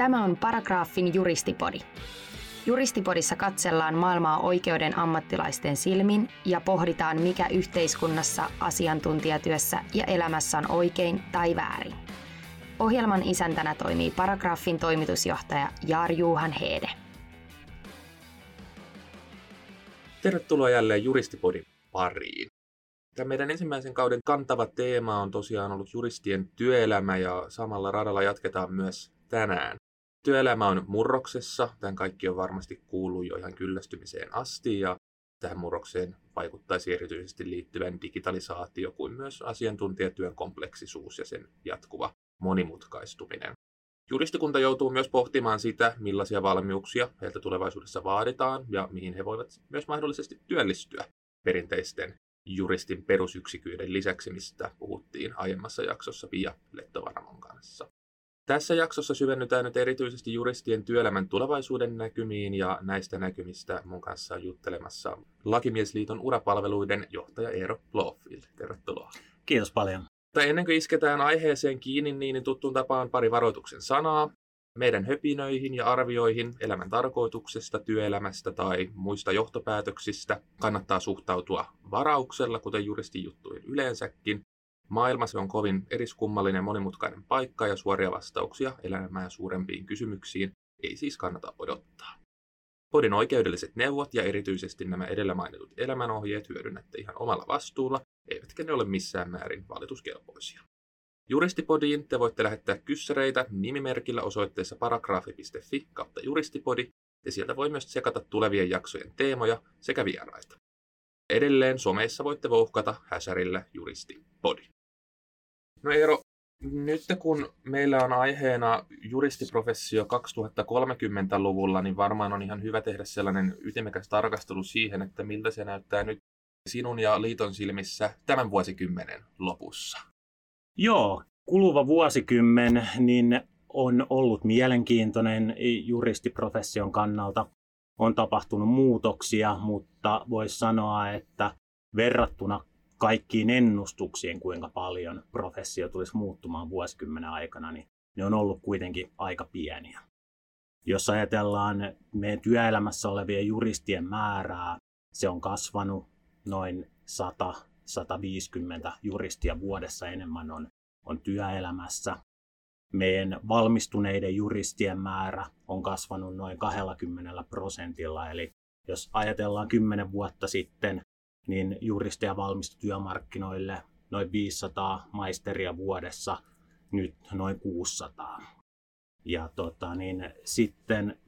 Tämä on Paragraafin juristipodi. Juristipodissa katsellaan maailmaa oikeuden ammattilaisten silmin ja pohditaan, mikä yhteiskunnassa, asiantuntijatyössä ja elämässä on oikein tai väärin. Ohjelman isäntänä toimii Paragraafin toimitusjohtaja Jaar Juhan Heede. Tervetuloa jälleen Juristipodin pariin. Tämä meidän ensimmäisen kauden kantava teema on tosiaan ollut juristien työelämä ja samalla radalla jatketaan myös tänään. Työelämä on murroksessa, tämän kaikki on varmasti kuullut jo ihan kyllästymiseen asti ja tähän murrokseen vaikuttaisi erityisesti liittyvän digitalisaatio kuin myös asiantuntijatyön kompleksisuus ja sen jatkuva monimutkaistuminen. Juristikunta joutuu myös pohtimaan sitä, millaisia valmiuksia heiltä tulevaisuudessa vaaditaan ja mihin he voivat myös mahdollisesti työllistyä perinteisten juristin perusyksiköiden lisäksi, mistä puhuttiin aiemmassa jaksossa Pia Lettovaramon kanssa. Tässä jaksossa syvennytään nyt erityisesti juristien työelämän tulevaisuuden näkymiin ja näistä näkymistä mun kanssa on juttelemassa Lakimiesliiton urapalveluiden johtaja Eero Blofield. Tervetuloa. Kiitos paljon. Tai ennen kuin isketään aiheeseen kiinni, niin tuttuun tapaan pari varoituksen sanaa. Meidän höpinöihin ja arvioihin elämän tarkoituksesta, työelämästä tai muista johtopäätöksistä kannattaa suhtautua varauksella, kuten juristijuttuihin yleensäkin. Maailma se on kovin eriskummallinen monimutkainen paikka ja suoria vastauksia elämään suurempiin kysymyksiin ei siis kannata odottaa. Podin oikeudelliset neuvot ja erityisesti nämä edellä mainitut elämänohjeet hyödynnätte ihan omalla vastuulla, eivätkä ne ole missään määrin valituskelpoisia. Juristipodiin te voitte lähettää kyssäreitä nimimerkillä osoitteessa paragraafi.fi kautta juristipodi, ja sieltä voi myös tsekata tulevien jaksojen teemoja sekä vieraita. Edelleen someissa voitte vouhkata häsärillä juristipodi. No Eero, nyt kun meillä on aiheena juristiprofessio 2030-luvulla, niin varmaan on ihan hyvä tehdä sellainen ytimekäs tarkastelu siihen, että miltä se näyttää nyt sinun ja liiton silmissä tämän vuosikymmenen lopussa. Joo, kuluva vuosikymmen niin on ollut mielenkiintoinen juristiprofession kannalta. On tapahtunut muutoksia, mutta voisi sanoa, että verrattuna kaikkiin ennustuksiin, kuinka paljon professio tulisi muuttumaan vuosikymmenen aikana, niin ne on ollut kuitenkin aika pieniä. Jos ajatellaan meidän työelämässä olevien juristien määrää, se on kasvanut noin 100-150 juristia vuodessa enemmän on, on työelämässä. Meidän valmistuneiden juristien määrä on kasvanut noin 20 prosentilla, eli jos ajatellaan 10 vuotta sitten, niin juristeja valmistui työmarkkinoille noin 500 maisteria vuodessa, nyt noin 600. Ja tota, niin sitten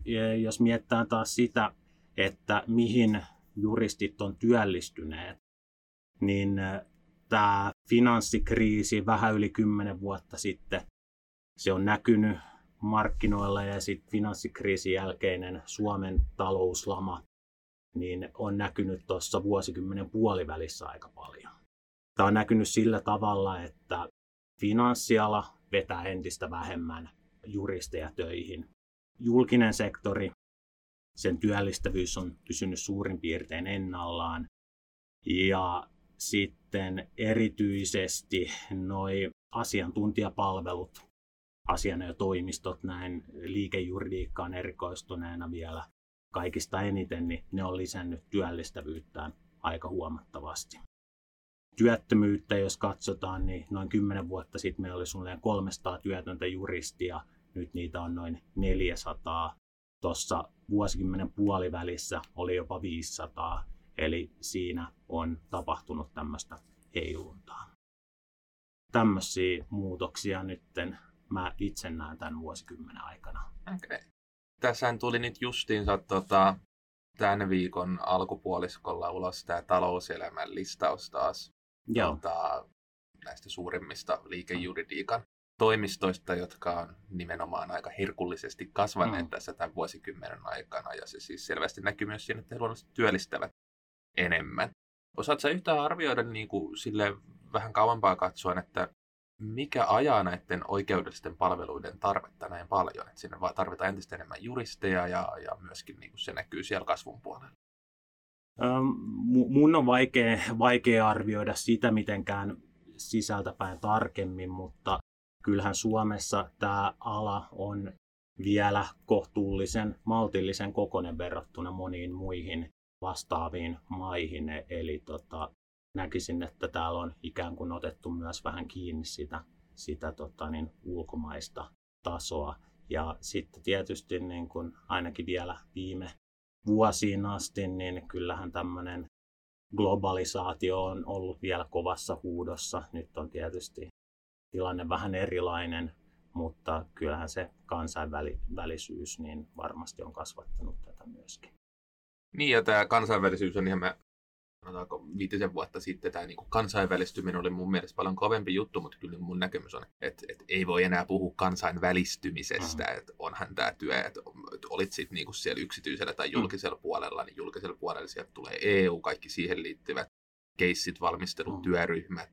jos mietitään taas sitä, että mihin juristit on työllistyneet, niin tämä finanssikriisi vähän yli 10 vuotta sitten, se on näkynyt markkinoilla ja sitten finanssikriisin jälkeinen Suomen talouslama niin on näkynyt tuossa vuosikymmenen puolivälissä aika paljon. Tämä on näkynyt sillä tavalla, että finanssiala vetää entistä vähemmän juristeja töihin. Julkinen sektori, sen työllistävyys on pysynyt suurin piirtein ennallaan. Ja sitten erityisesti noi asiantuntijapalvelut, asianajotoimistot näin liikejuridiikkaan erikoistuneena vielä kaikista eniten, niin ne on lisännyt työllistävyyttään aika huomattavasti. Työttömyyttä, jos katsotaan, niin noin 10 vuotta sitten meillä oli suunnilleen 300 työtöntä juristia, nyt niitä on noin 400. Tuossa vuosikymmenen puolivälissä oli jopa 500, eli siinä on tapahtunut tämmöistä heiluntaa. Tämmöisiä muutoksia nytten mä itse näen tämän vuosikymmenen aikana. Okay tässä tuli nyt justiinsa tota, tämän viikon alkupuoliskolla ulos tämä talouselämän listaus taas Joo. Tota, näistä suurimmista liikejuridiikan toimistoista, jotka on nimenomaan aika herkullisesti kasvaneet mm. tässä tämän vuosikymmenen aikana. Ja se siis selvästi näkyy myös siinä, että he luonnollisesti työllistävät enemmän. Osaatko yhtään arvioida niin kuin sille vähän kauempaa katsoen, että mikä ajaa näiden oikeudellisten palveluiden tarvetta näin paljon, että sinne tarvitaan entistä enemmän juristeja ja, ja myöskin niin kuin se näkyy siellä kasvun puolella? Mun on vaikea, vaikea arvioida sitä mitenkään sisältäpäin tarkemmin, mutta kyllähän Suomessa tämä ala on vielä kohtuullisen maltillisen kokonen verrattuna moniin muihin vastaaviin maihin. Eli tota, näkisin, että täällä on ikään kuin otettu myös vähän kiinni sitä, sitä tota, niin, ulkomaista tasoa. Ja sitten tietysti niin kuin ainakin vielä viime vuosiin asti, niin kyllähän tämmöinen globalisaatio on ollut vielä kovassa huudossa. Nyt on tietysti tilanne vähän erilainen, mutta kyllähän se kansainvälisyys niin varmasti on kasvattanut tätä myöskin. Niin, ja tämä kansainvälisyys on ihan sanotaanko viitisen vuotta sitten tämä niin kansainvälistyminen oli mun mielestä paljon kovempi juttu, mutta kyllä mun näkemys on, että, että ei voi enää puhua kansainvälistymisestä, mm. että onhan tämä työ, että, että olit sitten niin siellä yksityisellä tai mm. julkisella mm. puolella, niin julkisella puolella sieltä tulee EU, kaikki siihen liittyvät keissit, valmistelut, mm. työryhmät,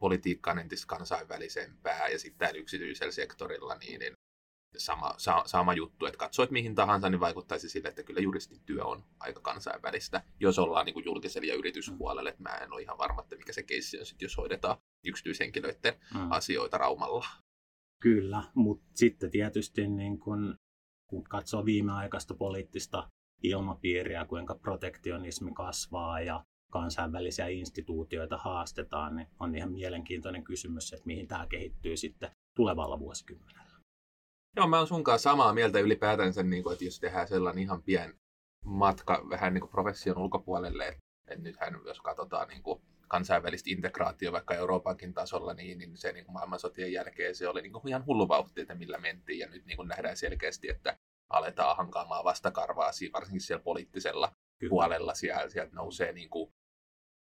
politiikka on entistä kansainvälisempää ja sitten täällä yksityisellä sektorilla niin, niin sama, sa, sama juttu, että katsoit mihin tahansa, niin vaikuttaisi sille, että kyllä juristityö on aika kansainvälistä, jos ollaan niin kuin julkisella ja yrityspuolella, että mä en ole ihan varma, että mikä se keissi on sitten, jos hoidetaan yksityishenkilöiden mm. asioita Raumalla. Kyllä, mutta sitten tietysti niin kun, kun katsoo viimeaikaista poliittista ilmapiiriä, kuinka protektionismi kasvaa ja kansainvälisiä instituutioita haastetaan, niin on ihan mielenkiintoinen kysymys, että mihin tämä kehittyy sitten tulevalla vuosikymmenellä. Joo, mä oon sunkaan samaa mieltä ylipäätänsä, niin kuin, että jos tehdään sellainen ihan pien matka vähän niin kuin profession ulkopuolelle, että, että nythän jos katsotaan niin kuin kansainvälistä integraatio vaikka Euroopankin tasolla, niin, niin se niin kuin maailmansotien jälkeen se oli niin kuin ihan hullu vauhti, että millä mentiin. Ja nyt niin kuin nähdään selkeästi, että aletaan hankaamaan vastakarvaa, varsinkin siellä poliittisella Kyllä. puolella. Siellä, sieltä nousee niin kuin,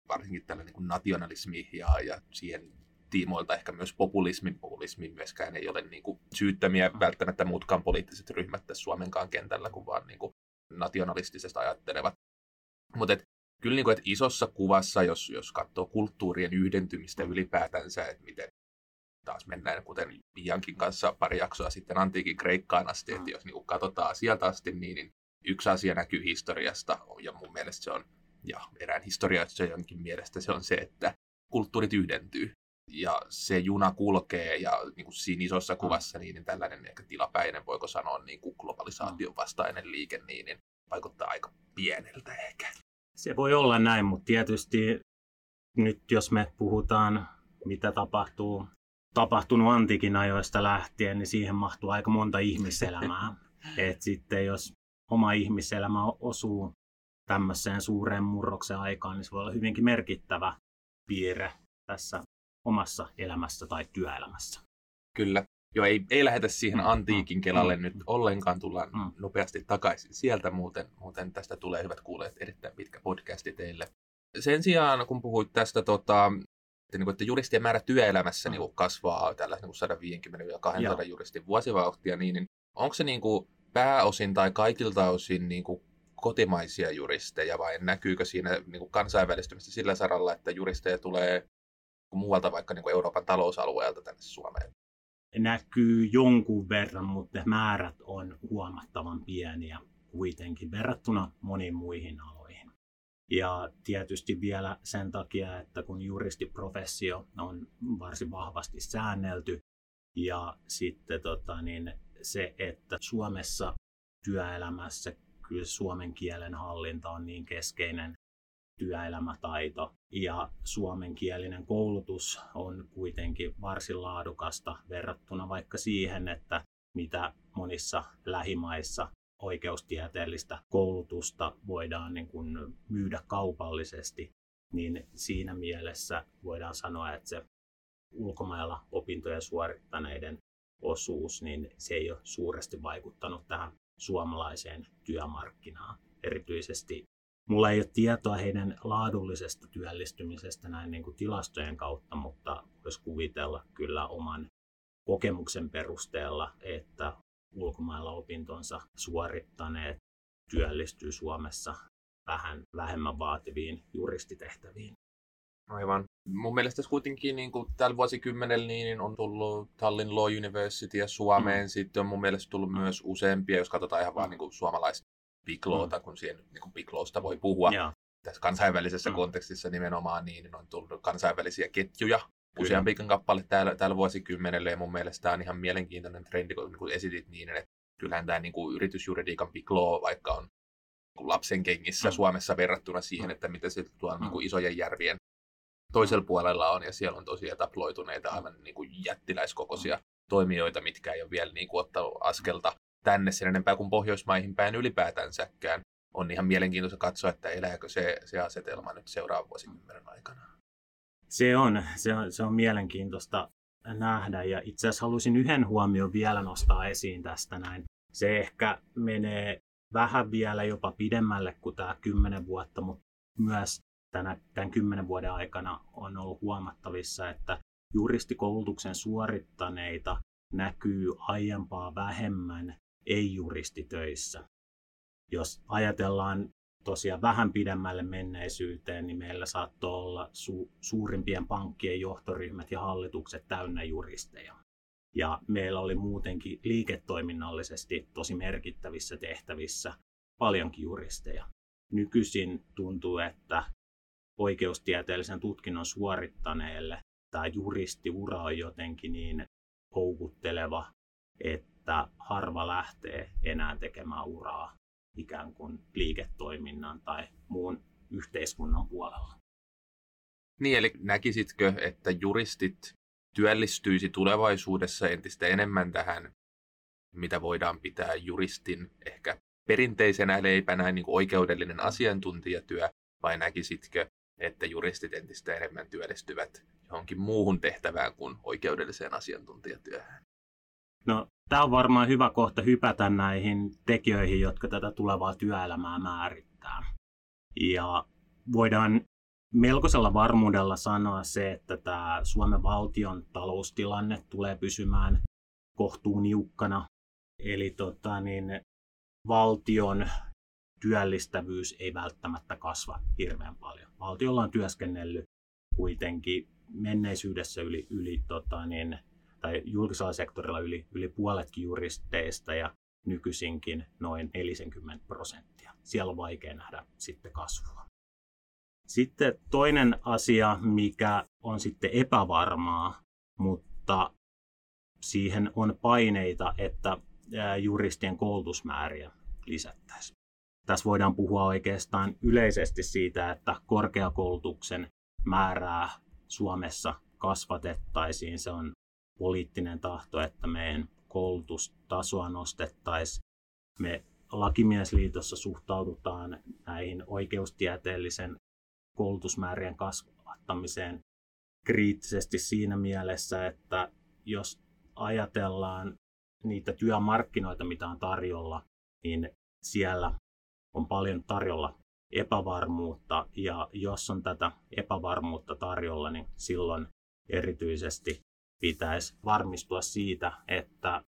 varsinkin tällainen niin nationalismi ja, ja siihen tiimoilta ehkä myös populismin. Populismi myöskään ei ole niin kuin syyttämiä välttämättä muutkaan poliittiset ryhmät tässä Suomenkaan kentällä, kun vaan niin kuin nationalistisesti ajattelevat. Mutta kyllä niin kuin, että isossa kuvassa, jos, jos katsoo kulttuurien yhdentymistä ylipäätänsä, että miten taas mennään, kuten Piankin kanssa pari jaksoa sitten antiikin Kreikkaan asti, että jos niin kuin katsotaan sieltä asti, niin, niin yksi asia näkyy historiasta, ja mun mielestä se on, ja erään historioitsijankin mielestä se on se, että kulttuurit yhdentyy ja se juna kulkee ja niin kuin siinä isossa kuvassa niin, niin tällainen ehkä tilapäinen, voiko sanoa niin kuin globalisaation mm. vastainen liike, niin, niin vaikuttaa aika pieneltä ehkä. Se voi olla näin, mutta tietysti nyt jos me puhutaan, mitä tapahtuu, tapahtunut antiikin ajoista lähtien, niin siihen mahtuu aika monta ihmiselämää. Et sitten jos oma ihmiselämä osuu tämmöiseen suureen murroksen aikaan, niin se voi olla hyvinkin merkittävä piirre tässä omassa elämässä tai työelämässä. Kyllä. Joo, ei, ei lähdetä siihen mm, antiikin mm, kelalle mm, nyt ollenkaan, tullaan mm. nopeasti takaisin sieltä, muuten, muuten tästä tulee hyvät kuulijat erittäin pitkä podcasti teille. Sen sijaan, kun puhuit tästä, tota, että, niin kuin, että juristien määrä työelämässä mm. niin kuin kasvaa tällä niin 150-200 Joo. juristin vuosivauhtia, niin, niin onko se niin kuin pääosin tai kaikilta osin niin kuin kotimaisia juristeja vai näkyykö siinä niin kuin kansainvälistymistä sillä saralla, että juristeja tulee muualta vaikka niin kuin Euroopan talousalueelta tänne Suomeen? Näkyy jonkun verran, mutta määrät on huomattavan pieniä kuitenkin verrattuna moniin muihin aloihin. Ja tietysti vielä sen takia, että kun juristiprofessio on varsin vahvasti säännelty ja sitten tota, niin se, että Suomessa työelämässä kyllä suomen kielen hallinta on niin keskeinen työelämätaito ja suomenkielinen koulutus on kuitenkin varsin laadukasta verrattuna vaikka siihen, että mitä monissa lähimaissa oikeustieteellistä koulutusta voidaan niin kuin myydä kaupallisesti, niin siinä mielessä voidaan sanoa, että se ulkomailla opintoja suorittaneiden osuus, niin se ei ole suuresti vaikuttanut tähän suomalaiseen työmarkkinaan. Erityisesti Mulla ei ole tietoa heidän laadullisesta työllistymisestä näin niin kuin tilastojen kautta, mutta voisi kuvitella kyllä oman kokemuksen perusteella, että ulkomailla opintonsa suorittaneet työllistyy Suomessa vähän vähemmän vaativiin juristitehtäviin. Aivan. Mun mielestä tässä kuitenkin niin kuin tällä vuosikymmenellä niin on tullut Tallinn Law University ja Suomeen. Mm. Sitten on mun mielestä tullut myös useampia, jos katsotaan ihan mm. vaan niin kuin suomalaista Big Lawta, mm. kun siihen niin kuin Big Lawsta voi puhua. Ja. Tässä kansainvälisessä mm. kontekstissa nimenomaan niin on tullut kansainvälisiä ketjuja, useampikin kappale täällä, täällä vuosikymmenellä, ja mun mielestä tämä on ihan mielenkiintoinen trendi, kun, kun esitit niin, että kyllähän tämä niin kuin yritysjuridiikan law vaikka on lapsen kengissä mm. Suomessa verrattuna siihen, että mitä se tuolla mm. niin kuin isojen järvien toisella puolella on, ja siellä on tosi etaploituneita aivan niin kuin jättiläiskokoisia mm. toimijoita, mitkä ei ole vielä niin kuin ottanut askelta tänne sen enempää kuin Pohjoismaihin päin ylipäätänsäkään. On ihan mielenkiintoista katsoa, että elääkö se, se asetelma nyt seuraavan vuosikymmenen aikana. Se on, se on, se on mielenkiintoista nähdä ja itse asiassa haluaisin yhden huomion vielä nostaa esiin tästä näin. Se ehkä menee vähän vielä jopa pidemmälle kuin tämä kymmenen vuotta, mutta myös tänä, tämän kymmenen vuoden aikana on ollut huomattavissa, että juristikoulutuksen suorittaneita näkyy aiempaa vähemmän ei-juristitöissä. Jos ajatellaan tosiaan vähän pidemmälle menneisyyteen, niin meillä saattoi olla su- suurimpien pankkien johtoryhmät ja hallitukset täynnä juristeja. Ja meillä oli muutenkin liiketoiminnallisesti tosi merkittävissä tehtävissä paljonkin juristeja. Nykyisin tuntuu, että oikeustieteellisen tutkinnon suorittaneelle tämä juristiura on jotenkin niin houkutteleva, että harva lähtee enää tekemään uraa ikään kuin liiketoiminnan tai muun yhteiskunnan puolella. Niin, eli näkisitkö, että juristit työllistyisi tulevaisuudessa entistä enemmän tähän, mitä voidaan pitää juristin ehkä perinteisenä leipänä, niin kuin oikeudellinen asiantuntijatyö, vai näkisitkö, että juristit entistä enemmän työllistyvät johonkin muuhun tehtävään kuin oikeudelliseen asiantuntijatyöhön? No, tämä on varmaan hyvä kohta hypätä näihin tekijöihin, jotka tätä tulevaa työelämää määrittää. Ja voidaan melkoisella varmuudella sanoa se, että tämä Suomen valtion taloustilanne tulee pysymään kohtuun niukkana. Eli tota, niin, valtion työllistävyys ei välttämättä kasva hirveän paljon. Valtiolla on työskennellyt kuitenkin menneisyydessä yli, yli tota, niin, tai julkisella sektorilla yli, yli puoletkin juristeista ja nykyisinkin noin 40 prosenttia. Siellä on vaikea nähdä sitten kasvua. Sitten toinen asia, mikä on sitten epävarmaa, mutta siihen on paineita, että juristien koulutusmääriä lisättäisiin. Tässä voidaan puhua oikeastaan yleisesti siitä, että korkeakoulutuksen määrää Suomessa kasvatettaisiin. Se on poliittinen tahto, että meidän koulutustasoa nostettaisiin. Me Lakimiesliitossa suhtaudutaan näihin oikeustieteellisen koulutusmäärien kasvattamiseen kriittisesti siinä mielessä, että jos ajatellaan niitä työmarkkinoita, mitä on tarjolla, niin siellä on paljon tarjolla epävarmuutta, ja jos on tätä epävarmuutta tarjolla, niin silloin erityisesti pitäisi varmistua siitä, että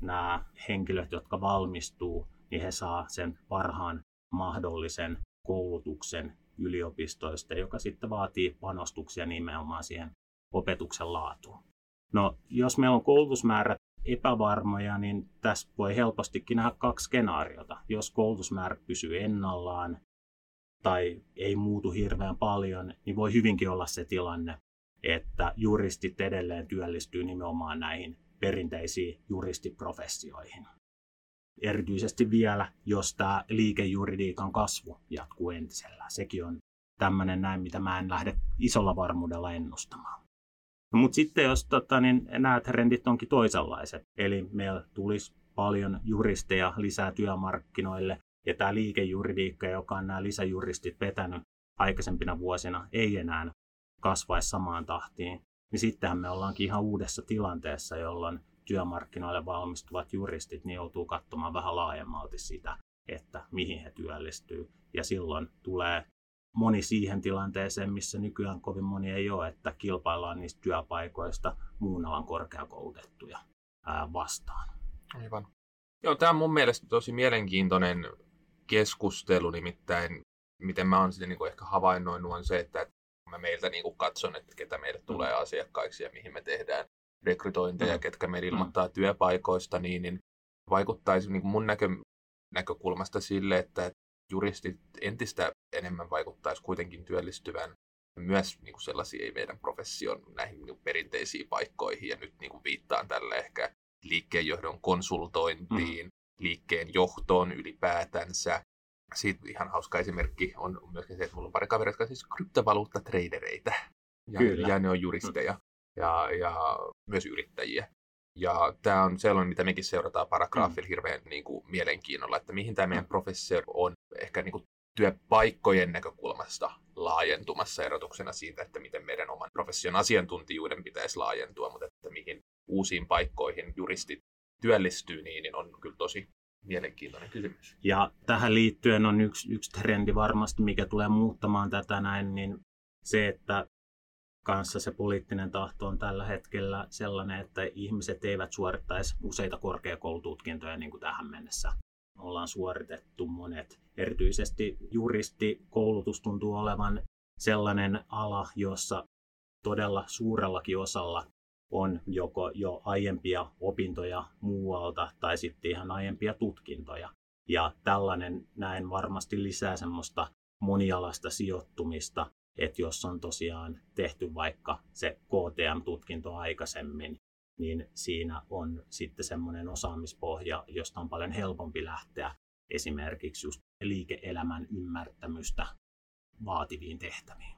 nämä henkilöt, jotka valmistuu, niin he saa sen parhaan mahdollisen koulutuksen yliopistoista, joka sitten vaatii panostuksia nimenomaan siihen opetuksen laatuun. No, jos meillä on koulutusmäärät epävarmoja, niin tässä voi helpostikin nähdä kaksi skenaariota. Jos koulutusmäärät pysyy ennallaan tai ei muutu hirveän paljon, niin voi hyvinkin olla se tilanne, että juristit edelleen työllistyy nimenomaan näihin perinteisiin juristiprofessioihin. Erityisesti vielä, jos tämä liikejuridiikan kasvu jatkuu entisellä. Sekin on tämmöinen näin, mitä mä en lähde isolla varmuudella ennustamaan. No, mutta sitten jos tota, niin nämä trendit onkin toisenlaiset, eli meillä tulisi paljon juristeja lisää työmarkkinoille, ja tämä liikejuridiikka, joka on nämä lisäjuristit vetänyt aikaisempina vuosina, ei enää kasvaisi samaan tahtiin, niin sittenhän me ollaankin ihan uudessa tilanteessa, jolloin työmarkkinoille valmistuvat juristit niin joutuu katsomaan vähän laajemmalti sitä, että mihin he työllistyy. Ja silloin tulee moni siihen tilanteeseen, missä nykyään kovin moni ei ole, että kilpaillaan niistä työpaikoista muun alan korkeakoulutettuja vastaan. Aivan. Joo, tämä on mun mielestä tosi mielenkiintoinen keskustelu, nimittäin miten mä oon sitten niin ehkä havainnoinut on se, että mä meiltä niin kuin katson, että ketä meille mm. tulee asiakkaiksi ja mihin me tehdään rekrytointeja, mm. ketkä meillä mm. ilmoittaa työpaikoista, niin, niin vaikuttaisi niin mun näkö, näkökulmasta sille, että juristit entistä enemmän vaikuttaisi kuitenkin työllistyvän myös niin kuin sellaisia meidän profession näihin niin kuin perinteisiin paikkoihin, ja nyt niin kuin viittaan tälle ehkä liikkeenjohdon konsultointiin, mm. liikkeen johtoon ylipäätänsä. Siitä ihan hauska esimerkki on myöskin se, että mulla on pari kavereita, jotka on siis kryptovaluuttatradereita. Ja, Kyllä. ja ne on juristeja ja, ja myös yrittäjiä. Ja tämä on sellainen, mitä mekin seurataan paragraafilla hirveän niin kuin, mielenkiinnolla, että mihin tämä meidän professori on ehkä niin kuin, työpaikkojen näkökulmasta laajentumassa erotuksena siitä, että miten meidän oman profession asiantuntijuuden pitäisi laajentua, mutta että mihin uusiin paikkoihin juristit työllistyy, niin, niin on kyllä tosi mielenkiintoinen kysymys. Ja tähän liittyen on yksi, yksi trendi varmasti, mikä tulee muuttamaan tätä näin, niin se, että kanssa se poliittinen tahto on tällä hetkellä sellainen, että ihmiset eivät suorittaisi useita korkeakoulututkintoja niin kuin tähän mennessä ollaan suoritettu monet. Erityisesti juristikoulutus tuntuu olevan sellainen ala, jossa todella suurellakin osalla on joko jo aiempia opintoja muualta tai sitten ihan aiempia tutkintoja. Ja tällainen näin varmasti lisää semmoista monialasta sijoittumista, että jos on tosiaan tehty vaikka se KTM-tutkinto aikaisemmin, niin siinä on sitten semmoinen osaamispohja, josta on paljon helpompi lähteä esimerkiksi just liike-elämän ymmärtämystä vaativiin tehtäviin.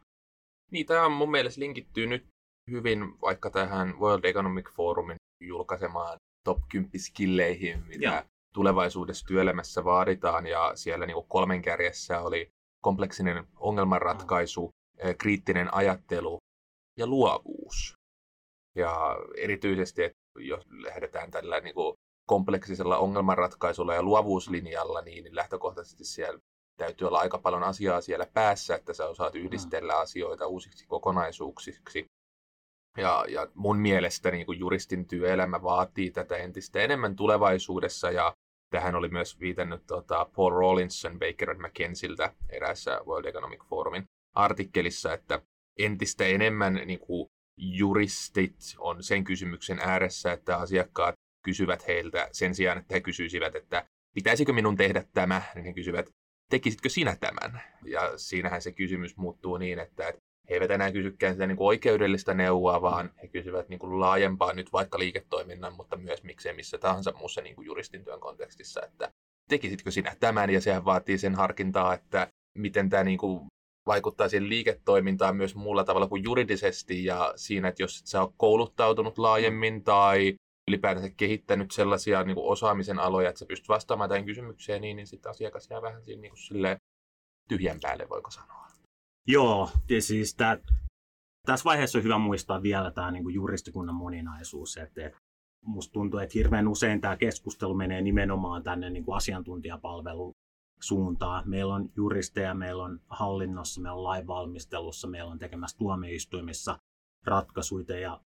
Niin, tämä mun mielestä linkittyy nyt hyvin vaikka tähän World Economic Forumin julkaisemaan top 10 skilleihin, mitä Joo. tulevaisuudessa työelämässä vaaditaan. Ja siellä niin kolmen kärjessä oli kompleksinen ongelmanratkaisu, eh, kriittinen ajattelu ja luovuus. Ja erityisesti, että jos lähdetään tällä niin kuin kompleksisella ongelmanratkaisulla ja luovuuslinjalla, niin lähtökohtaisesti siellä täytyy olla aika paljon asiaa siellä päässä, että sä osaat yhdistellä asioita uusiksi kokonaisuuksiksi. Ja, ja mun mielestä niin kuin juristin työelämä vaatii tätä entistä enemmän tulevaisuudessa, ja tähän oli myös viitannut tota, Paul Rawlinson Baker McKenziltä eräässä World Economic Forumin artikkelissa, että entistä enemmän niin kuin juristit on sen kysymyksen ääressä, että asiakkaat kysyvät heiltä sen sijaan, että he kysyisivät, että pitäisikö minun tehdä tämä, niin he kysyvät, tekisitkö sinä tämän? Ja siinähän se kysymys muuttuu niin, että he eivät enää kysykään sitä niin kuin oikeudellista neuvoa, vaan he kysyvät niin kuin laajempaa nyt vaikka liiketoiminnan, mutta myös miksei missä tahansa muussa niin kuin juristin työn kontekstissa, että tekisitkö sinä tämän, ja sehän vaatii sen harkintaa, että miten tämä niin kuin vaikuttaa siihen liiketoimintaan myös muulla tavalla kuin juridisesti, ja siinä, että jos et sä oot kouluttautunut laajemmin tai ylipäätänsä kehittänyt sellaisia niin kuin osaamisen aloja, että sä pystyt vastaamaan tähän kysymykseen, niin, niin sitten asiakas jää vähän siinä niin kuin silleen tyhjän päälle, voiko sanoa. Joo, siis tää, tässä vaiheessa on hyvä muistaa vielä tämä niin juristikunnan moninaisuus. Että, että musta tuntuu, että hirveän usein tämä keskustelu menee nimenomaan tänne niin kuin asiantuntijapalvelun suuntaan. Meillä on juristeja, meillä on hallinnossa, meillä on lainvalmistelussa, meillä on tekemässä tuomioistuimissa ratkaisuja ja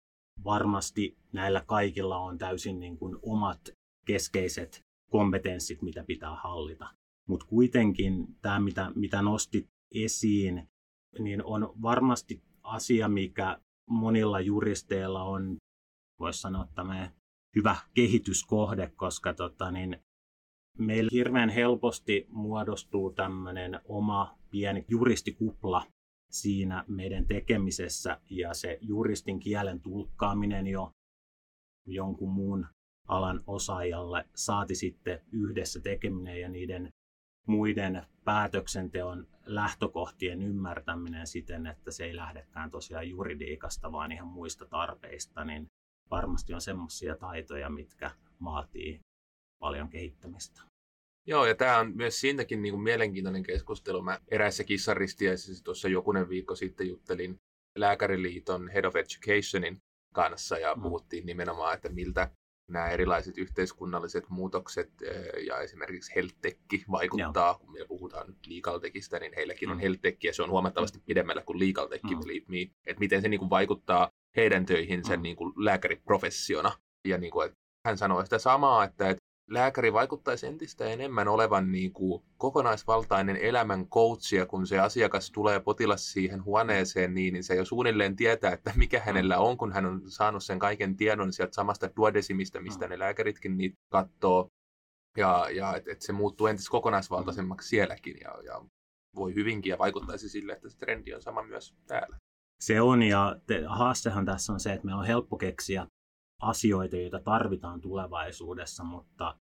varmasti näillä kaikilla on täysin niin kuin omat keskeiset kompetenssit, mitä pitää hallita. Mutta kuitenkin tämä, mitä, mitä nostit esiin, niin on varmasti asia, mikä monilla juristeilla on, voisi sanoa, tämä hyvä kehityskohde, koska tota, niin meillä hirveän helposti muodostuu tämmöinen oma pieni juristikupla siinä meidän tekemisessä ja se juristin kielen tulkkaaminen jo jonkun muun alan osaajalle saati sitten yhdessä tekeminen ja niiden muiden päätöksenteon lähtökohtien ymmärtäminen siten, että se ei lähdekään tosiaan juridiikasta, vaan ihan muista tarpeista, niin varmasti on semmoisia taitoja, mitkä vaatii paljon kehittämistä. Joo, ja tämä on myös siitäkin niin kuin mielenkiintoinen keskustelu. Mä eräissä kissaristiäisissä tuossa jokunen viikko sitten juttelin Lääkäriliiton Head of Educationin kanssa ja Mm. puhuttiin nimenomaan, että miltä nämä erilaiset yhteiskunnalliset muutokset eh, ja esimerkiksi heltekki vaikuttaa, kun me puhutaan nyt legal techistä, niin heilläkin on Mm. heltekki ja se on huomattavasti pidemmällä kuin tech, Mm. believe me. Että miten se niin kuin vaikuttaa heidän töihinsä Mm. niin kuin lääkäriprofessiona. Ja niin kuin, että hän sanoi sitä samaa, että, että lääkäri vaikuttaisi entistä enemmän olevan niin kuin kokonaisvaltainen elämän coach, ja kun se asiakas tulee potilas siihen huoneeseen, niin, niin se jo suunnilleen tietää, että mikä hänellä on, kun hän on saanut sen kaiken tiedon sieltä samasta duodesimista, mistä ne lääkäritkin niitä katsoo. Ja, ja että et se muuttuu entistä kokonaisvaltaisemmaksi sielläkin, ja, ja voi hyvinkin, ja vaikuttaisi sille, että se trendi on sama myös täällä. Se on, ja te, haastehan tässä on se, että meillä on helppo keksiä asioita, joita tarvitaan tulevaisuudessa, mutta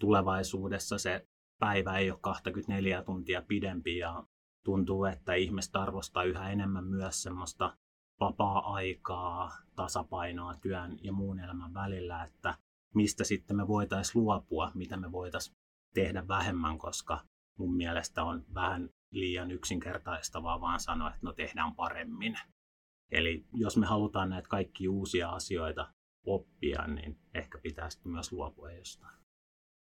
tulevaisuudessa se päivä ei ole 24 tuntia pidempi ja tuntuu, että ihmiset arvostaa yhä enemmän myös semmoista vapaa-aikaa, tasapainoa työn ja muun elämän välillä, että mistä sitten me voitaisiin luopua, mitä me voitaisiin tehdä vähemmän, koska mun mielestä on vähän liian yksinkertaistavaa vaan sanoa, että no tehdään paremmin. Eli jos me halutaan näitä kaikki uusia asioita oppia, niin ehkä pitäisi myös luopua jostain.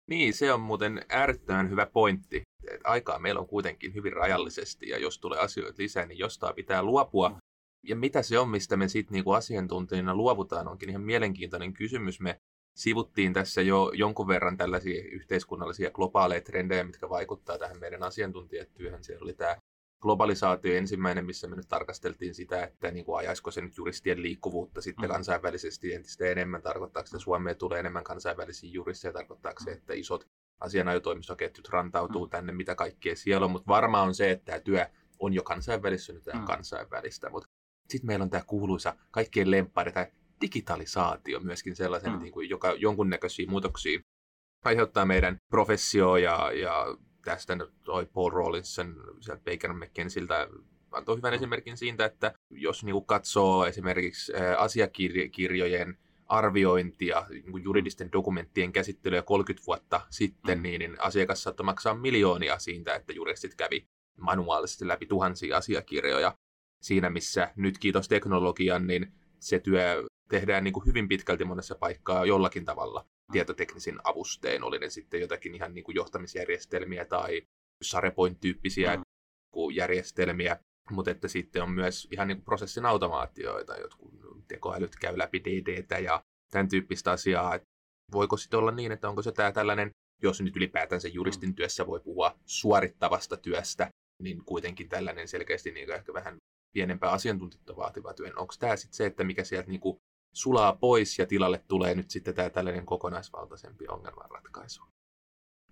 Niin, se on muuten äärettömän hyvä pointti. Et aikaa meillä on kuitenkin hyvin rajallisesti ja jos tulee asioita lisää, niin jostain pitää luopua. Ja mitä se on, mistä me sitten niinku asiantuntijana luovutaan, onkin ihan mielenkiintoinen kysymys. Me sivuttiin tässä jo jonkun verran tällaisia yhteiskunnallisia globaaleja trendejä, mitkä vaikuttaa tähän meidän asiantuntijatyöhön. Siellä oli tämä globalisaatio ensimmäinen, missä me nyt tarkasteltiin sitä, että niin kuin ajaisiko se nyt juristien liikkuvuutta sitten mm. kansainvälisesti entistä enemmän, tarkoittaako että Suomeen tulee enemmän kansainvälisiä juristeja, tarkoittaako se, että isot asianajotoimistoketjut rantautuu mm. tänne, mitä kaikkea siellä on, mutta varmaan on se, että tämä työ on jo kansainvälistä, nyt mm. kansainvälistä, mutta sitten meillä on tämä kuuluisa kaikkien lemppari, tämä digitalisaatio myöskin sellaisen, mm. niin kuin, joka jonkunnäköisiä muutoksia aiheuttaa meidän professio ja, ja tästä nyt toi Paul Rollinson sieltä Baker McKenziltä antoi hyvän esimerkin siitä, että jos niin kuin katsoo esimerkiksi asiakirjojen arviointia, niin kuin juridisten dokumenttien käsittelyä 30 vuotta sitten, mm. niin, niin asiakas saattoi maksaa miljoonia siitä, että juristit kävi manuaalisesti läpi tuhansia asiakirjoja. Siinä missä nyt kiitos teknologian, niin se työ tehdään niin kuin hyvin pitkälti monessa paikkaa jollakin tavalla tietoteknisin avustein, oli ne sitten jotakin ihan niin kuin johtamisjärjestelmiä tai Sarepoint-tyyppisiä mm. järjestelmiä, mutta että sitten on myös ihan niin kuin prosessin automaatioita, jotkut tekoälyt käy läpi DDtä ja tämän tyyppistä asiaa. Että voiko sitten olla niin, että onko se tämä tällainen, jos nyt ylipäätään se juristin työssä voi puhua suorittavasta työstä, niin kuitenkin tällainen selkeästi niin ehkä vähän pienempää asiantuntijoita vaativa työ. Onko tämä sitten se, että mikä sieltä niin kuin sulaa pois ja tilalle tulee nyt sitten tämä tällainen kokonaisvaltaisempi ongelmanratkaisu?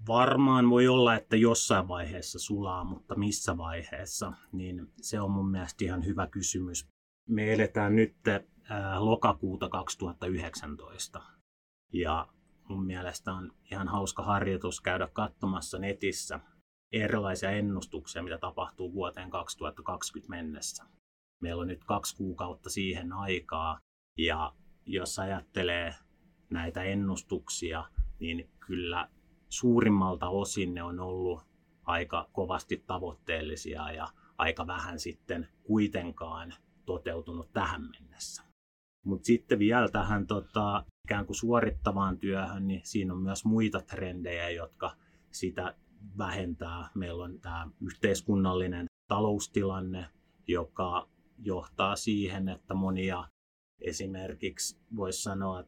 Varmaan voi olla, että jossain vaiheessa sulaa, mutta missä vaiheessa, niin se on mun mielestä ihan hyvä kysymys. Me eletään nyt äh, lokakuuta 2019 ja mun mielestä on ihan hauska harjoitus käydä katsomassa netissä erilaisia ennustuksia, mitä tapahtuu vuoteen 2020 mennessä. Meillä on nyt kaksi kuukautta siihen aikaa ja jos ajattelee näitä ennustuksia, niin kyllä suurimmalta osin ne on ollut aika kovasti tavoitteellisia ja aika vähän sitten kuitenkaan toteutunut tähän mennessä. Mutta sitten vielä tähän tota, ikään kuin suorittavaan työhön, niin siinä on myös muita trendejä, jotka sitä vähentää. Meillä on tämä yhteiskunnallinen taloustilanne, joka johtaa siihen, että monia esimerkiksi voisi sanoa,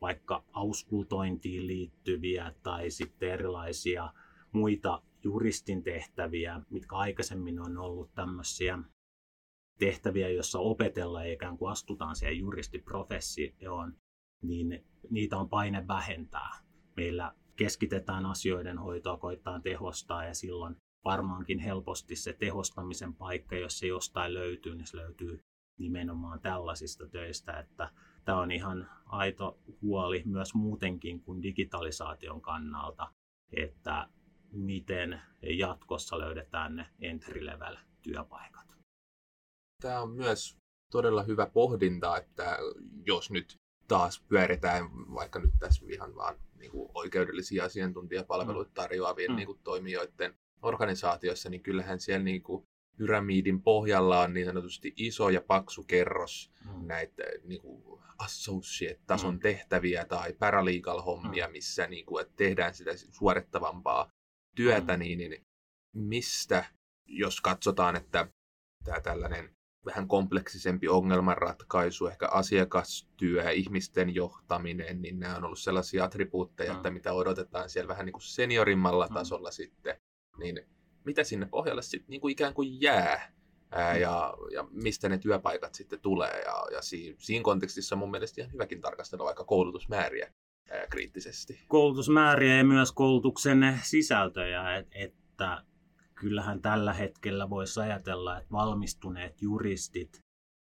vaikka auskultointiin liittyviä tai sitten erilaisia muita juristin tehtäviä, mitkä aikaisemmin on ollut tämmöisiä tehtäviä, joissa opetellaan ja ikään kuin astutaan siihen juristiprofessioon, niin niitä on paine vähentää. Meillä keskitetään asioiden hoitoa, koittaa tehostaa ja silloin varmaankin helposti se tehostamisen paikka, jos se jostain löytyy, niin se löytyy nimenomaan tällaisista töistä, että tämä on ihan aito huoli myös muutenkin kuin digitalisaation kannalta, että miten jatkossa löydetään ne entry-level työpaikat. Tämä on myös todella hyvä pohdinta, että jos nyt taas pyöritään vaikka nyt tässä ihan vaan niin kuin oikeudellisia asiantuntijapalveluita tarjoavien mm. niin kuin toimijoiden organisaatiossa, niin kyllähän siellä niin kuin pyramidin pohjalla on niin sanotusti iso ja paksu kerros mm. näitä niin kuin associate-tason mm. tehtäviä tai paralegal-hommia, mm. missä niin kuin, että tehdään sitä suorittavampaa työtä, mm. niin, niin mistä, jos katsotaan, että tämä tällainen vähän kompleksisempi ongelmanratkaisu, ehkä asiakastyö, ihmisten johtaminen, niin nämä on ollut sellaisia attribuutteja, mm. että mitä odotetaan siellä vähän niin kuin seniorimmalla mm. tasolla sitten, niin mitä sinne pohjalle sitten niin kuin ikään kuin jää ää, mm. ja, ja mistä ne työpaikat sitten tulee. Ja, ja siinä, siinä kontekstissa mun mielestä ihan hyväkin tarkastella vaikka koulutusmääriä ää, kriittisesti. Koulutusmääriä ja myös koulutuksen sisältöjä, et, että kyllähän tällä hetkellä voisi ajatella, että valmistuneet juristit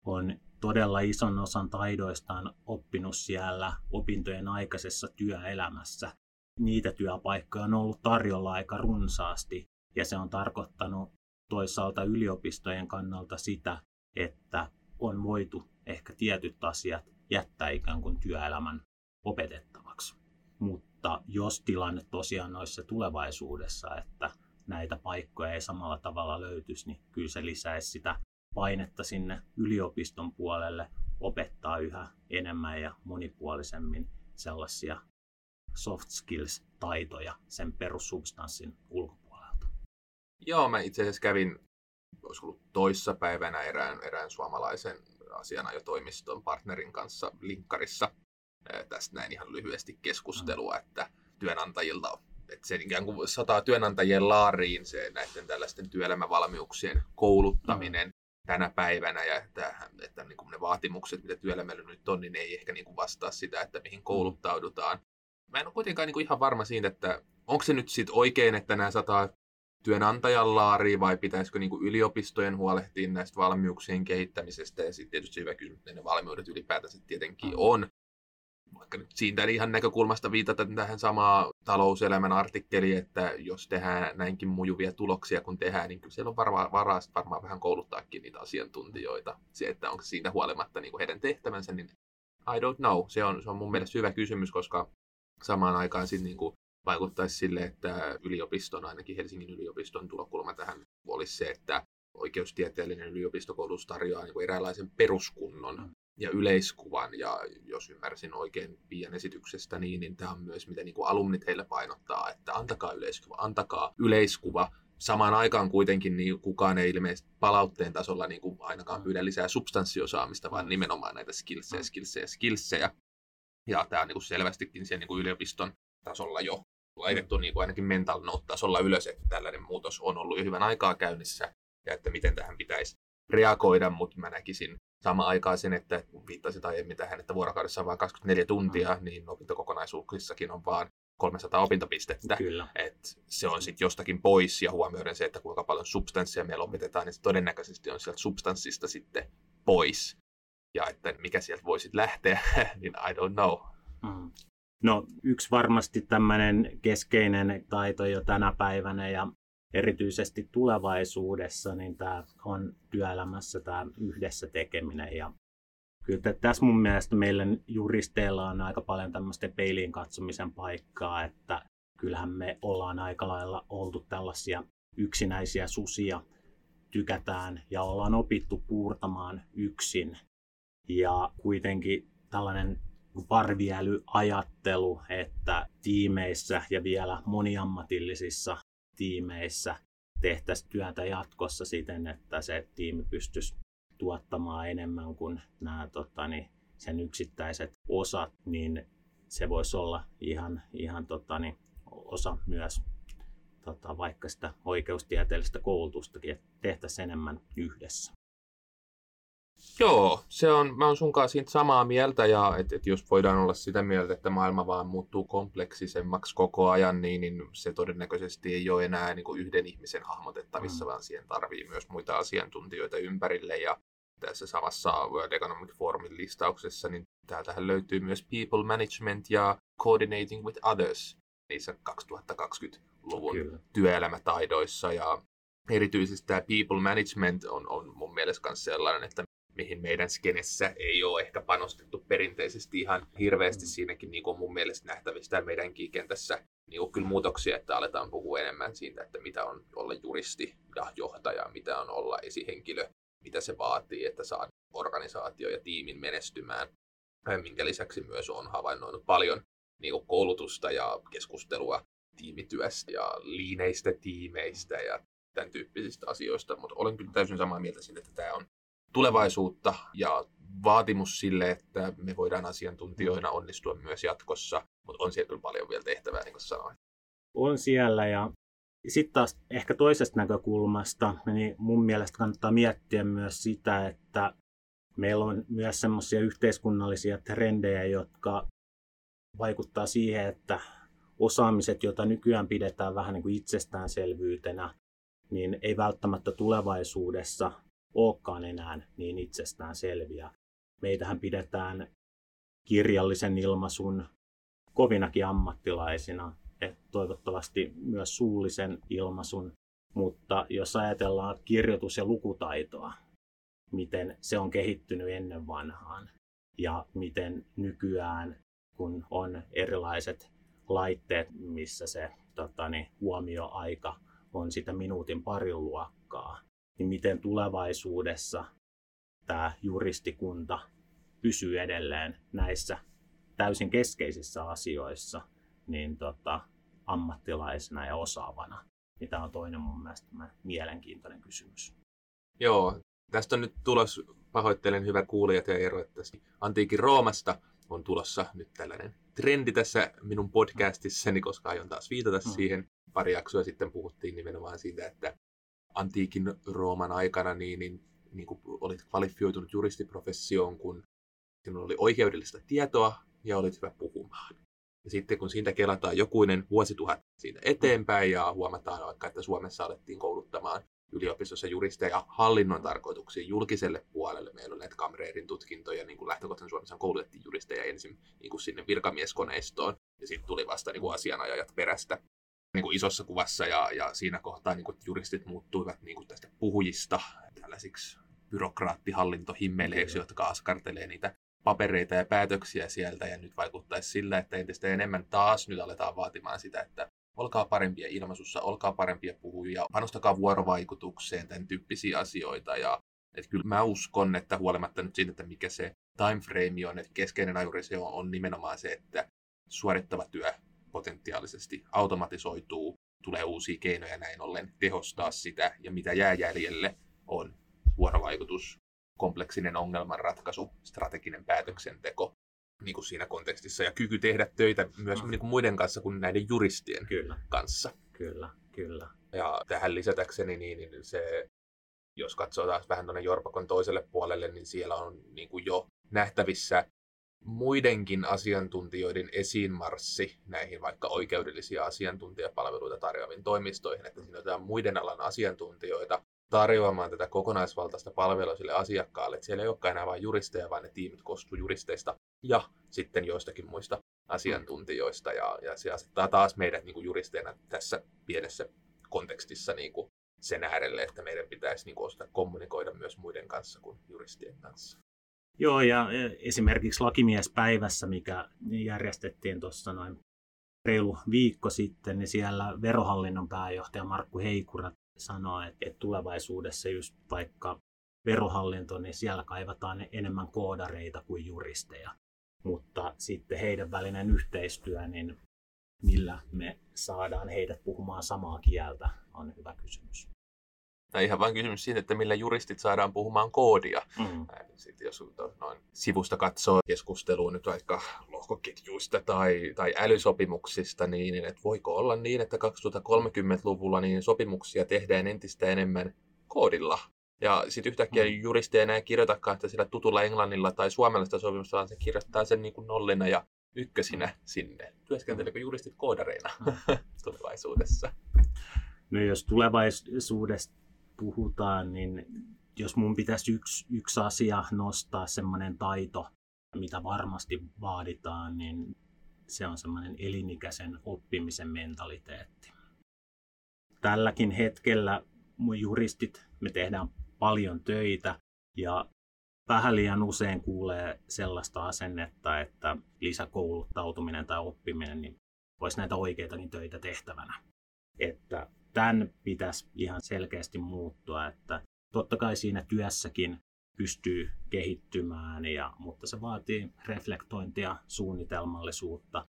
on todella ison osan taidoistaan oppinut siellä opintojen aikaisessa työelämässä. niitä työpaikkoja on ollut tarjolla aika runsaasti ja se on tarkoittanut toisaalta yliopistojen kannalta sitä, että on voitu ehkä tietyt asiat jättää ikään kuin työelämän opetettavaksi. Mutta jos tilanne tosiaan olisi se tulevaisuudessa, että näitä paikkoja ei samalla tavalla löytyisi, niin kyllä se lisäisi sitä painetta sinne yliopiston puolelle opettaa yhä enemmän ja monipuolisemmin sellaisia soft skills-taitoja sen perussubstanssin ulkopuolelta. Joo, mä itse asiassa kävin, olisiko ollut toissapäivänä erään, erään suomalaisen asianajotoimiston partnerin kanssa linkkarissa. Tästä näin ihan lyhyesti keskustelua, mm. että työnantajilta että se ikään kuin sataa työnantajien laariin se näiden tällaisten työelämävalmiuksien kouluttaminen mm. tänä päivänä ja että, että niin kuin ne vaatimukset, mitä työelämällä nyt on, niin ei ehkä niin kuin vastaa sitä, että mihin mm. kouluttaudutaan. Mä en ole kuitenkaan niin kuin ihan varma siitä, että onko se nyt sitten oikein, että nämä sataa työnantajan laariin vai pitäisikö niin kuin yliopistojen huolehtia näistä valmiuksien kehittämisestä ja sitten tietysti hyvä kysymys, että ne valmiudet ylipäätänsä tietenkin on vaikka nyt siitä ihan näkökulmasta viitata tähän samaan talouselämän artikkeliin, että jos tehdään näinkin mujuvia tuloksia kun tehdään, niin kyllä siellä on varaa, varaa varmaan vähän kouluttaakin niitä asiantuntijoita. Se, että onko siitä huolimatta niin kuin heidän tehtävänsä, niin I don't know. Se on, se on mun mielestä hyvä kysymys, koska samaan aikaan sitten niin kuin vaikuttaisi sille, että yliopiston, ainakin Helsingin yliopiston tulokulma tähän olisi se, että oikeustieteellinen yliopistokoulutus tarjoaa niin kuin eräänlaisen peruskunnon ja yleiskuvan, ja jos ymmärsin oikein Pian esityksestä niin, niin tämä on myös, miten niin kuin alumnit heille painottaa, että antakaa yleiskuva, antakaa yleiskuva. Samaan aikaan kuitenkin niin kukaan ei ilmeisesti palautteen tasolla niin kuin ainakaan pyydä lisää substanssiosaamista, vaan nimenomaan näitä skillsejä, skillsejä, skillsejä. Ja tämä on niin kuin selvästikin siellä niin kuin yliopiston tasolla jo laitettu niin kuin ainakin mental note-tasolla ylös, että tällainen muutos on ollut jo hyvän aikaa käynnissä ja että miten tähän pitäisi reagoida, mutta mä näkisin sama aikaan sen, että kun viittasit aiemmin tähän, että vuorokaudessa on vain 24 tuntia, mm. niin opintokokonaisuuksissakin on vain 300 opintopistettä. Kyllä. Et se on sitten jostakin pois ja huomioiden se, että kuinka paljon substanssia meillä opetetaan, niin se todennäköisesti on sieltä substanssista sitten pois. Ja että mikä sieltä voisit lähteä, niin I don't know. Mm. No yksi varmasti tämmöinen keskeinen taito jo tänä päivänä ja erityisesti tulevaisuudessa, niin tämä on työelämässä tämä yhdessä tekeminen. Ja kyllä tässä mun mielestä meillä juristeilla on aika paljon tämmöistä peiliin katsomisen paikkaa, että kyllähän me ollaan aika lailla oltu tällaisia yksinäisiä susia, tykätään ja ollaan opittu puurtamaan yksin. Ja kuitenkin tällainen parviälyajattelu, että tiimeissä ja vielä moniammatillisissa tiimeissä tehtäisiin työtä jatkossa siten, että se tiimi pystyisi tuottamaan enemmän kuin nämä tota, niin sen yksittäiset osat, niin se voisi olla ihan, ihan tota, niin, osa myös tota, vaikka sitä oikeustieteellistä koulutustakin, että tehtäisiin enemmän yhdessä. Joo, se on, mä oon sunkaan siitä samaa mieltä ja että et jos voidaan olla sitä mieltä, että maailma vaan muuttuu kompleksisemmaksi koko ajan, niin, niin se todennäköisesti ei ole enää niin kuin yhden ihmisen hahmotettavissa, mm. vaan siihen tarvii myös muita asiantuntijoita ympärille ja tässä samassa World Economic Forumin listauksessa, niin täältähän löytyy myös People Management ja Coordinating with Others niissä 2020-luvun Kyllä. työelämätaidoissa ja erityisesti tämä people management on, on mun mielestä myös sellainen, että mihin meidän skenessä ei ole ehkä panostettu perinteisesti ihan hirveästi siinäkin niin kuin mun mielestä nähtävistä meidänkin kentässä niin kuin kyllä muutoksia, että aletaan puhua enemmän siitä, että mitä on olla juristi ja johtaja, mitä on olla esihenkilö, mitä se vaatii, että saa organisaatio ja tiimin menestymään, minkä lisäksi myös on havainnoinut paljon niin kuin koulutusta ja keskustelua tiimityöstä ja liineistä tiimeistä ja tämän tyyppisistä asioista, mutta olen kyllä täysin samaa mieltä siitä, että tämä on tulevaisuutta ja vaatimus sille, että me voidaan asiantuntijoina onnistua myös jatkossa, mutta on siellä kyllä paljon vielä tehtävää, niin kuin sanoin. On siellä ja sitten taas ehkä toisesta näkökulmasta, niin mun mielestä kannattaa miettiä myös sitä, että meillä on myös semmoisia yhteiskunnallisia trendejä, jotka vaikuttaa siihen, että osaamiset, joita nykyään pidetään vähän niin kuin itsestäänselvyytenä, niin ei välttämättä tulevaisuudessa olekaan enää niin itsestään selviä. Meitähän pidetään kirjallisen ilmaisun kovinakin ammattilaisina että toivottavasti myös suullisen ilmaisun, mutta jos ajatellaan kirjoitus- ja lukutaitoa, miten se on kehittynyt ennen vanhaan ja miten nykyään, kun on erilaiset laitteet, missä se totani, huomioaika on sitä minuutin parin luokkaa, niin miten tulevaisuudessa tämä juristikunta pysyy edelleen näissä täysin keskeisissä asioissa niin tota, ammattilaisena ja osaavana. Niin tämä on toinen mun mielestä mielenkiintoinen kysymys. Joo, tästä on nyt tulos, pahoittelen hyvä kuulijat ja Eero, että antiikin Roomasta on tulossa nyt tällainen trendi tässä minun podcastissani, koska aion taas viitata mm. siihen. Pari jaksoa sitten puhuttiin nimenomaan siitä, että antiikin Rooman aikana niin, niin, niin kuin olit kvalifioitunut juristiprofessioon, kun sinulla oli oikeudellista tietoa ja olit hyvä puhumaan. Ja sitten kun siitä kelataan jokuinen vuosituhat siitä eteenpäin ja huomataan vaikka, että Suomessa alettiin kouluttamaan yliopistossa juristeja hallinnon tarkoituksiin julkiselle puolelle. Meillä on näitä kamreerin tutkintoja, niin kuin lähtökohtaisesti Suomessa koulutettiin juristeja ensin niin kuin sinne virkamieskoneistoon, ja sitten tuli vasta niin kuin asianajajat perästä niin kuin isossa kuvassa, ja, ja siinä kohtaa niin kuin, juristit muuttuivat niin kuin tästä puhujista tällaisiksi byrokraattihallintohimmeleiksi, jotka askartelee niitä papereita ja päätöksiä sieltä, ja nyt vaikuttaisi sillä, että entistä enemmän taas nyt aletaan vaatimaan sitä, että olkaa parempia ilmaisussa, olkaa parempia puhujia, panostakaa vuorovaikutukseen, tämän tyyppisiä asioita. Ja että kyllä mä uskon, että huolimatta nyt siitä, että mikä se time frame on, että keskeinen ajuri se on, on nimenomaan se, että suorittava työ potentiaalisesti automatisoituu, tulee uusia keinoja näin ollen tehostaa sitä, ja mitä jää jäljelle on vuorovaikutus, kompleksinen ongelmanratkaisu, strateginen päätöksenteko, niin kuin siinä kontekstissa ja kyky tehdä töitä myös mm. niin kuin muiden kanssa kuin näiden juristien kyllä. kanssa. Kyllä, kyllä. Ja tähän lisätäkseni, niin, niin se, jos katsoo taas vähän tuonne Jorpakon toiselle puolelle, niin siellä on niin kuin jo nähtävissä muidenkin asiantuntijoiden esiinmarssi näihin vaikka oikeudellisia asiantuntijapalveluita tarjoaviin toimistoihin, että siinä on muiden alan asiantuntijoita tarjoamaan tätä kokonaisvaltaista palvelua sille asiakkaalle. Että siellä ei olekaan enää vain juristeja, vaan ne tiimit koostuu juristeista ja sitten joistakin muista asiantuntijoista. Ja, ja se asettaa taas meidät niin kuin juristeina tässä pienessä kontekstissa niin kuin sen äärelle, että meidän pitäisi niin kuin osata kommunikoida myös muiden kanssa kuin juristien kanssa. Joo, ja esimerkiksi lakimiespäivässä, mikä järjestettiin tuossa noin reilu viikko sitten, niin siellä verohallinnon pääjohtaja Markku Heikura sanoi, että tulevaisuudessa just vaikka verohallinto, niin siellä kaivataan enemmän koodareita kuin juristeja mutta sitten heidän välinen yhteistyö, niin millä me saadaan heidät puhumaan samaa kieltä, on hyvä kysymys. Tai ihan vain kysymys siitä, että millä juristit saadaan puhumaan koodia. Mm. Sitten jos noin sivusta katsoo keskustelua nyt vaikka lohkoketjuista tai, tai älysopimuksista, niin, niin että voiko olla niin, että 2030-luvulla niin sopimuksia tehdään entistä enemmän koodilla ja sitten yhtäkkiä mm. juristi ei enää kirjoitakaan että sillä tutulla englannilla tai suomalaisesta sopimusta, vaan se kirjoittaa sen niin kuin nollina ja ykkösinä mm. sinne. Työskenteleekö juristit koodareina mm. tulevaisuudessa? No jos tulevaisuudesta puhutaan, niin jos mun pitäisi yksi, yksi asia nostaa, semmoinen taito, mitä varmasti vaaditaan, niin se on semmoinen elinikäisen oppimisen mentaliteetti. Tälläkin hetkellä juristit, me tehdään paljon töitä ja vähän liian usein kuulee sellaista asennetta, että lisäkouluttautuminen tai oppiminen niin olisi näitä oikeitakin töitä tehtävänä. Että tämän pitäisi ihan selkeästi muuttua, että totta kai siinä työssäkin pystyy kehittymään, ja, mutta se vaatii reflektointia, suunnitelmallisuutta,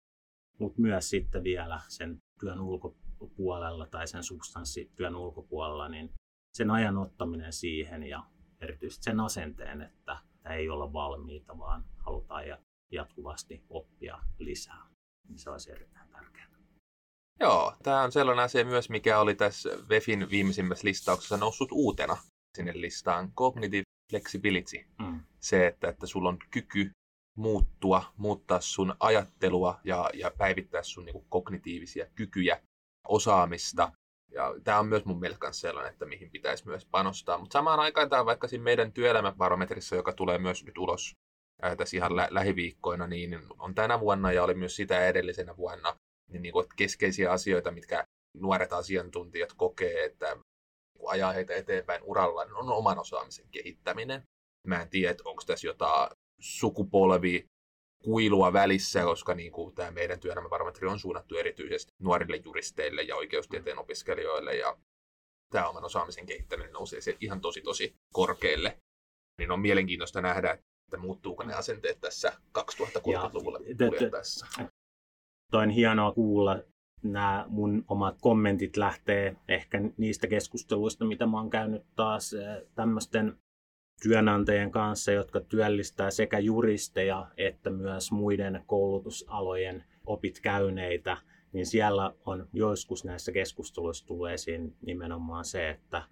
mutta myös sitten vielä sen työn ulkopuolella tai sen substanssityön ulkopuolella, niin sen ajan ottaminen siihen ja erityisesti sen asenteen, että ei olla valmiita, vaan halutaan jatkuvasti oppia lisää. Niin se olisi erittäin tärkeää. Joo, tämä on sellainen asia myös, mikä oli tässä VEFin viimeisimmässä listauksessa noussut uutena sinne listaan. Cognitive flexibility. Mm. Se, että, että sulla on kyky muuttua, muuttaa sun ajattelua ja, ja päivittää sun niin kuin, kognitiivisia kykyjä, osaamista ja tämä on myös mun mielestä sellainen, että mihin pitäisi myös panostaa. Mutta samaan aikaan tämä on vaikka siinä meidän työelämäbarometrissa, joka tulee myös nyt ulos ää, tässä ihan lä- lähiviikkoina, niin on tänä vuonna ja oli myös sitä edellisenä vuonna niin, niin kuin, että keskeisiä asioita, mitkä nuoret asiantuntijat kokee, että niin ajaa heitä eteenpäin uralla, niin on oman osaamisen kehittäminen. Mä en tiedä, onko tässä jotain sukupolvi kuilua välissä, koska niin kuin tämä meidän työelämäbarometri on suunnattu erityisesti nuorille juristeille ja oikeustieteen opiskelijoille ja tämä oman osaamisen kehittäminen nousee se ihan tosi tosi korkealle. Niin on mielenkiintoista nähdä, että muuttuuko ne asenteet tässä 2030-luvulla kuljettaessa. On hienoa kuulla. Nämä mun omat kommentit lähtee ehkä niistä keskusteluista, mitä mä oon käynyt taas tämmöisten työnantajien kanssa, jotka työllistää sekä juristeja että myös muiden koulutusalojen opit käyneitä, niin siellä on joskus näissä keskusteluissa tullut esiin nimenomaan se, että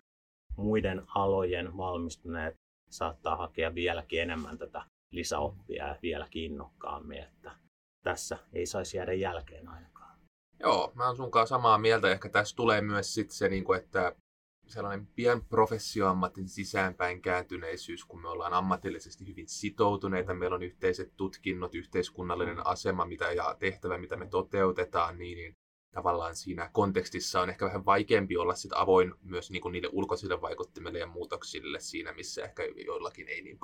muiden alojen valmistuneet saattaa hakea vieläkin enemmän tätä lisäoppia ja vieläkin innokkaammin, että tässä ei saisi jäädä jälkeen ainakaan. Joo, mä oon sunkaan samaa mieltä. Ehkä tässä tulee myös sit se, niin että sellainen pian professioammatin sisäänpäin kääntyneisyys, kun me ollaan ammatillisesti hyvin sitoutuneita, meillä on yhteiset tutkinnot, yhteiskunnallinen mm. asema mitä, ja tehtävä, mitä me toteutetaan, niin, niin tavallaan siinä kontekstissa on ehkä vähän vaikeampi olla sit avoin myös niin kuin niille ulkoisille vaikuttimille ja muutoksille siinä, missä ehkä joillakin ei niin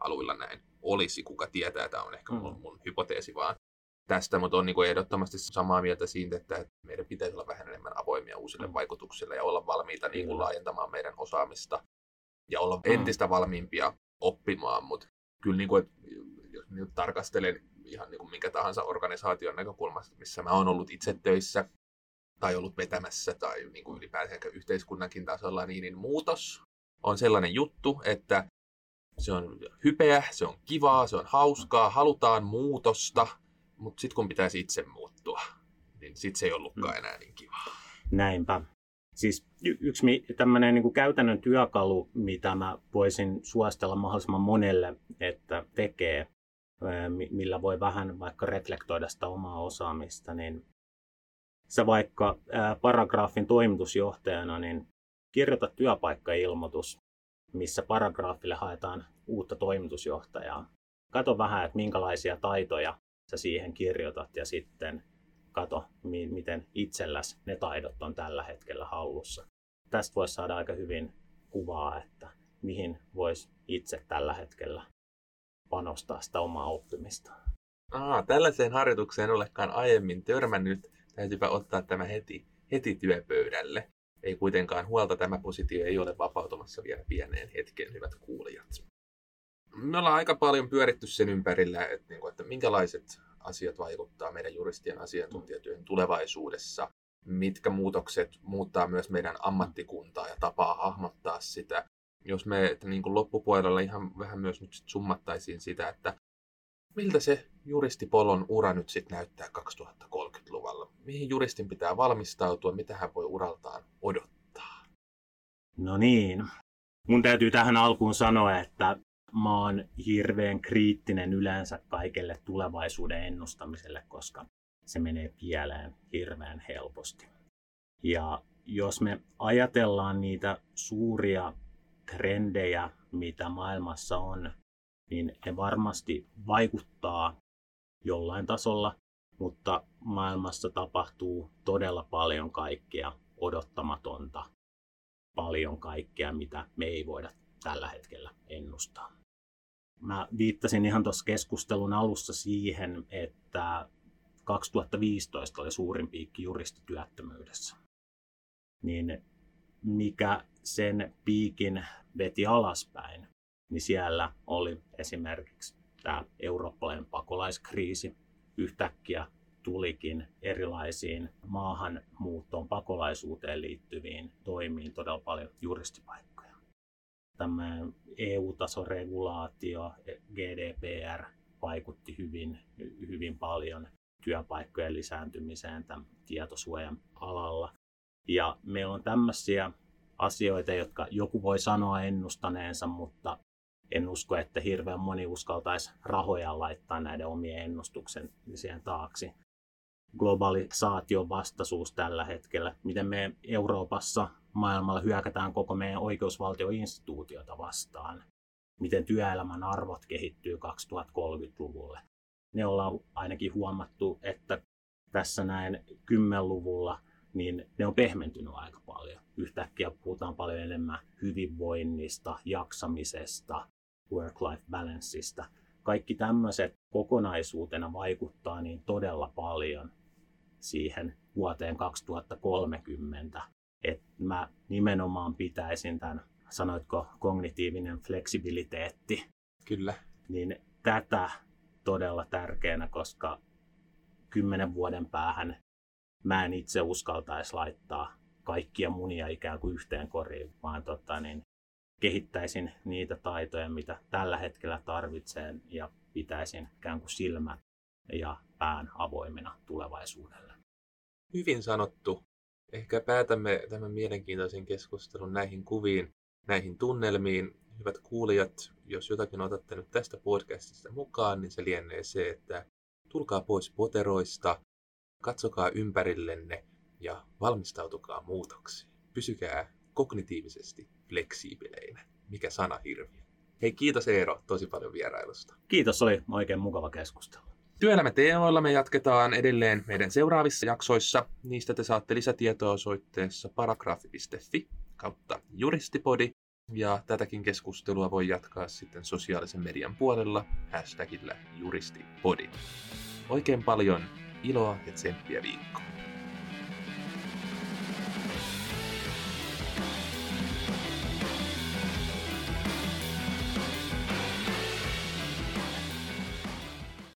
professioaluilla näin olisi. Kuka tietää, tämä on ehkä mun, mm. mun hypoteesi vaan tästä, mutta on niin ehdottomasti samaa mieltä siitä, että meidän pitäisi olla vähän enemmän avoimia uusille mm. vaikutuksille ja olla valmiita niin kuin laajentamaan meidän osaamista ja olla mm. entistä valmiimpia oppimaan, mutta kyllä niin kuin, että jos nyt tarkastelen ihan niin kuin minkä tahansa organisaation näkökulmasta, missä mä oon ollut itse töissä tai ollut vetämässä tai niin kuin ylipäänsä yhteiskunnankin tasolla, niin, niin muutos on sellainen juttu, että se on hypeä, se on kivaa, se on hauskaa, halutaan muutosta, mutta sitten kun pitäisi itse muuttua, niin sitten se ei ollutkaan mm. enää niin kivaa. Näinpä. Siis y- yksi tämmöinen niin käytännön työkalu, mitä mä voisin suostella mahdollisimman monelle, että tekee, millä voi vähän vaikka reflektoida sitä omaa osaamista, niin sä vaikka paragraafin toimitusjohtajana, niin kirjoita työpaikkailmoitus, missä paragraafille haetaan uutta toimitusjohtajaa. Kato vähän, että minkälaisia taitoja sä siihen kirjoitat ja sitten kato, miten itselläs ne taidot on tällä hetkellä hallussa. Tästä voisi saada aika hyvin kuvaa, että mihin voisi itse tällä hetkellä panostaa sitä omaa oppimista. Aa, tällaiseen harjoitukseen olekaan aiemmin törmännyt. Täytyypä ottaa tämä heti, heti työpöydälle. Ei kuitenkaan huolta, tämä positio ei ole vapautumassa vielä pieneen hetkeen, hyvät kuulijat. Me ollaan aika paljon pyöritty sen ympärillä, että, niin kuin, että minkälaiset asiat vaikuttaa meidän juristien asiantuntijatyön tulevaisuudessa, mitkä muutokset muuttaa myös meidän ammattikuntaa ja tapaa hahmottaa sitä. Jos me että niin kuin loppupuolella ihan vähän myös nyt sit summattaisiin sitä, että miltä se juristipolon ura nyt sitten näyttää 2030-luvulla? Mihin juristin pitää valmistautua, mitä hän voi uraltaan odottaa? No niin. Mun täytyy tähän alkuun sanoa, että mä oon hirveän kriittinen yleensä kaikelle tulevaisuuden ennustamiselle, koska se menee pieleen hirveän helposti. Ja jos me ajatellaan niitä suuria trendejä, mitä maailmassa on, niin ne varmasti vaikuttaa jollain tasolla, mutta maailmassa tapahtuu todella paljon kaikkea odottamatonta, paljon kaikkea, mitä me ei voida tällä hetkellä ennustaa. Mä viittasin ihan tuossa keskustelun alussa siihen, että 2015 oli suurin piikki juristityöttömyydessä. Niin mikä sen piikin veti alaspäin, niin siellä oli esimerkiksi tämä eurooppalainen pakolaiskriisi. Yhtäkkiä tulikin erilaisiin maahanmuuttoon, pakolaisuuteen liittyviin toimiin todella paljon juristipaikkoja tämmöinen EU-tason regulaatio, GDPR, vaikutti hyvin, hyvin paljon työpaikkojen lisääntymiseen tämän tietosuojan alalla. Ja meillä on tämmöisiä asioita, jotka joku voi sanoa ennustaneensa, mutta en usko, että hirveän moni uskaltaisi rahoja laittaa näiden omien ennustuksen taaksi. Globalisaation vastaisuus tällä hetkellä, miten me Euroopassa maailmalla hyökätään koko meidän oikeusvaltioinstituutiota vastaan. Miten työelämän arvot kehittyy 2030-luvulle. Ne ollaan ainakin huomattu, että tässä näin kymmenluvulla, niin ne on pehmentynyt aika paljon. Yhtäkkiä puhutaan paljon enemmän hyvinvoinnista, jaksamisesta, work-life balanceista. Kaikki tämmöiset kokonaisuutena vaikuttaa niin todella paljon siihen vuoteen 2030, että mä nimenomaan pitäisin tämän, sanoitko, kognitiivinen fleksibiliteetti. Kyllä. Niin tätä todella tärkeänä, koska kymmenen vuoden päähän mä en itse uskaltaisi laittaa kaikkia munia ikään kuin yhteen koriin, vaan tota, niin kehittäisin niitä taitoja, mitä tällä hetkellä tarvitsen ja pitäisin ikään kuin silmät ja pään avoimena tulevaisuudelle. Hyvin sanottu. Ehkä päätämme tämän mielenkiintoisen keskustelun näihin kuviin, näihin tunnelmiin. Hyvät kuulijat, jos jotakin otatte nyt tästä podcastista mukaan, niin se lienee se, että tulkaa pois poteroista, katsokaa ympärillenne ja valmistautukaa muutoksiin. Pysykää kognitiivisesti fleksiibeleinä. Mikä sana hirviö. Hei kiitos Eero tosi paljon vierailusta. Kiitos, oli oikein mukava keskustelu. Työelämäteemoilla me jatketaan edelleen meidän seuraavissa jaksoissa. Niistä te saatte lisätietoa osoitteessa paragrafi.fi kautta juristipodi. Ja tätäkin keskustelua voi jatkaa sitten sosiaalisen median puolella hashtagillä juristipodi. Oikein paljon iloa ja tsemppiä viikkoon.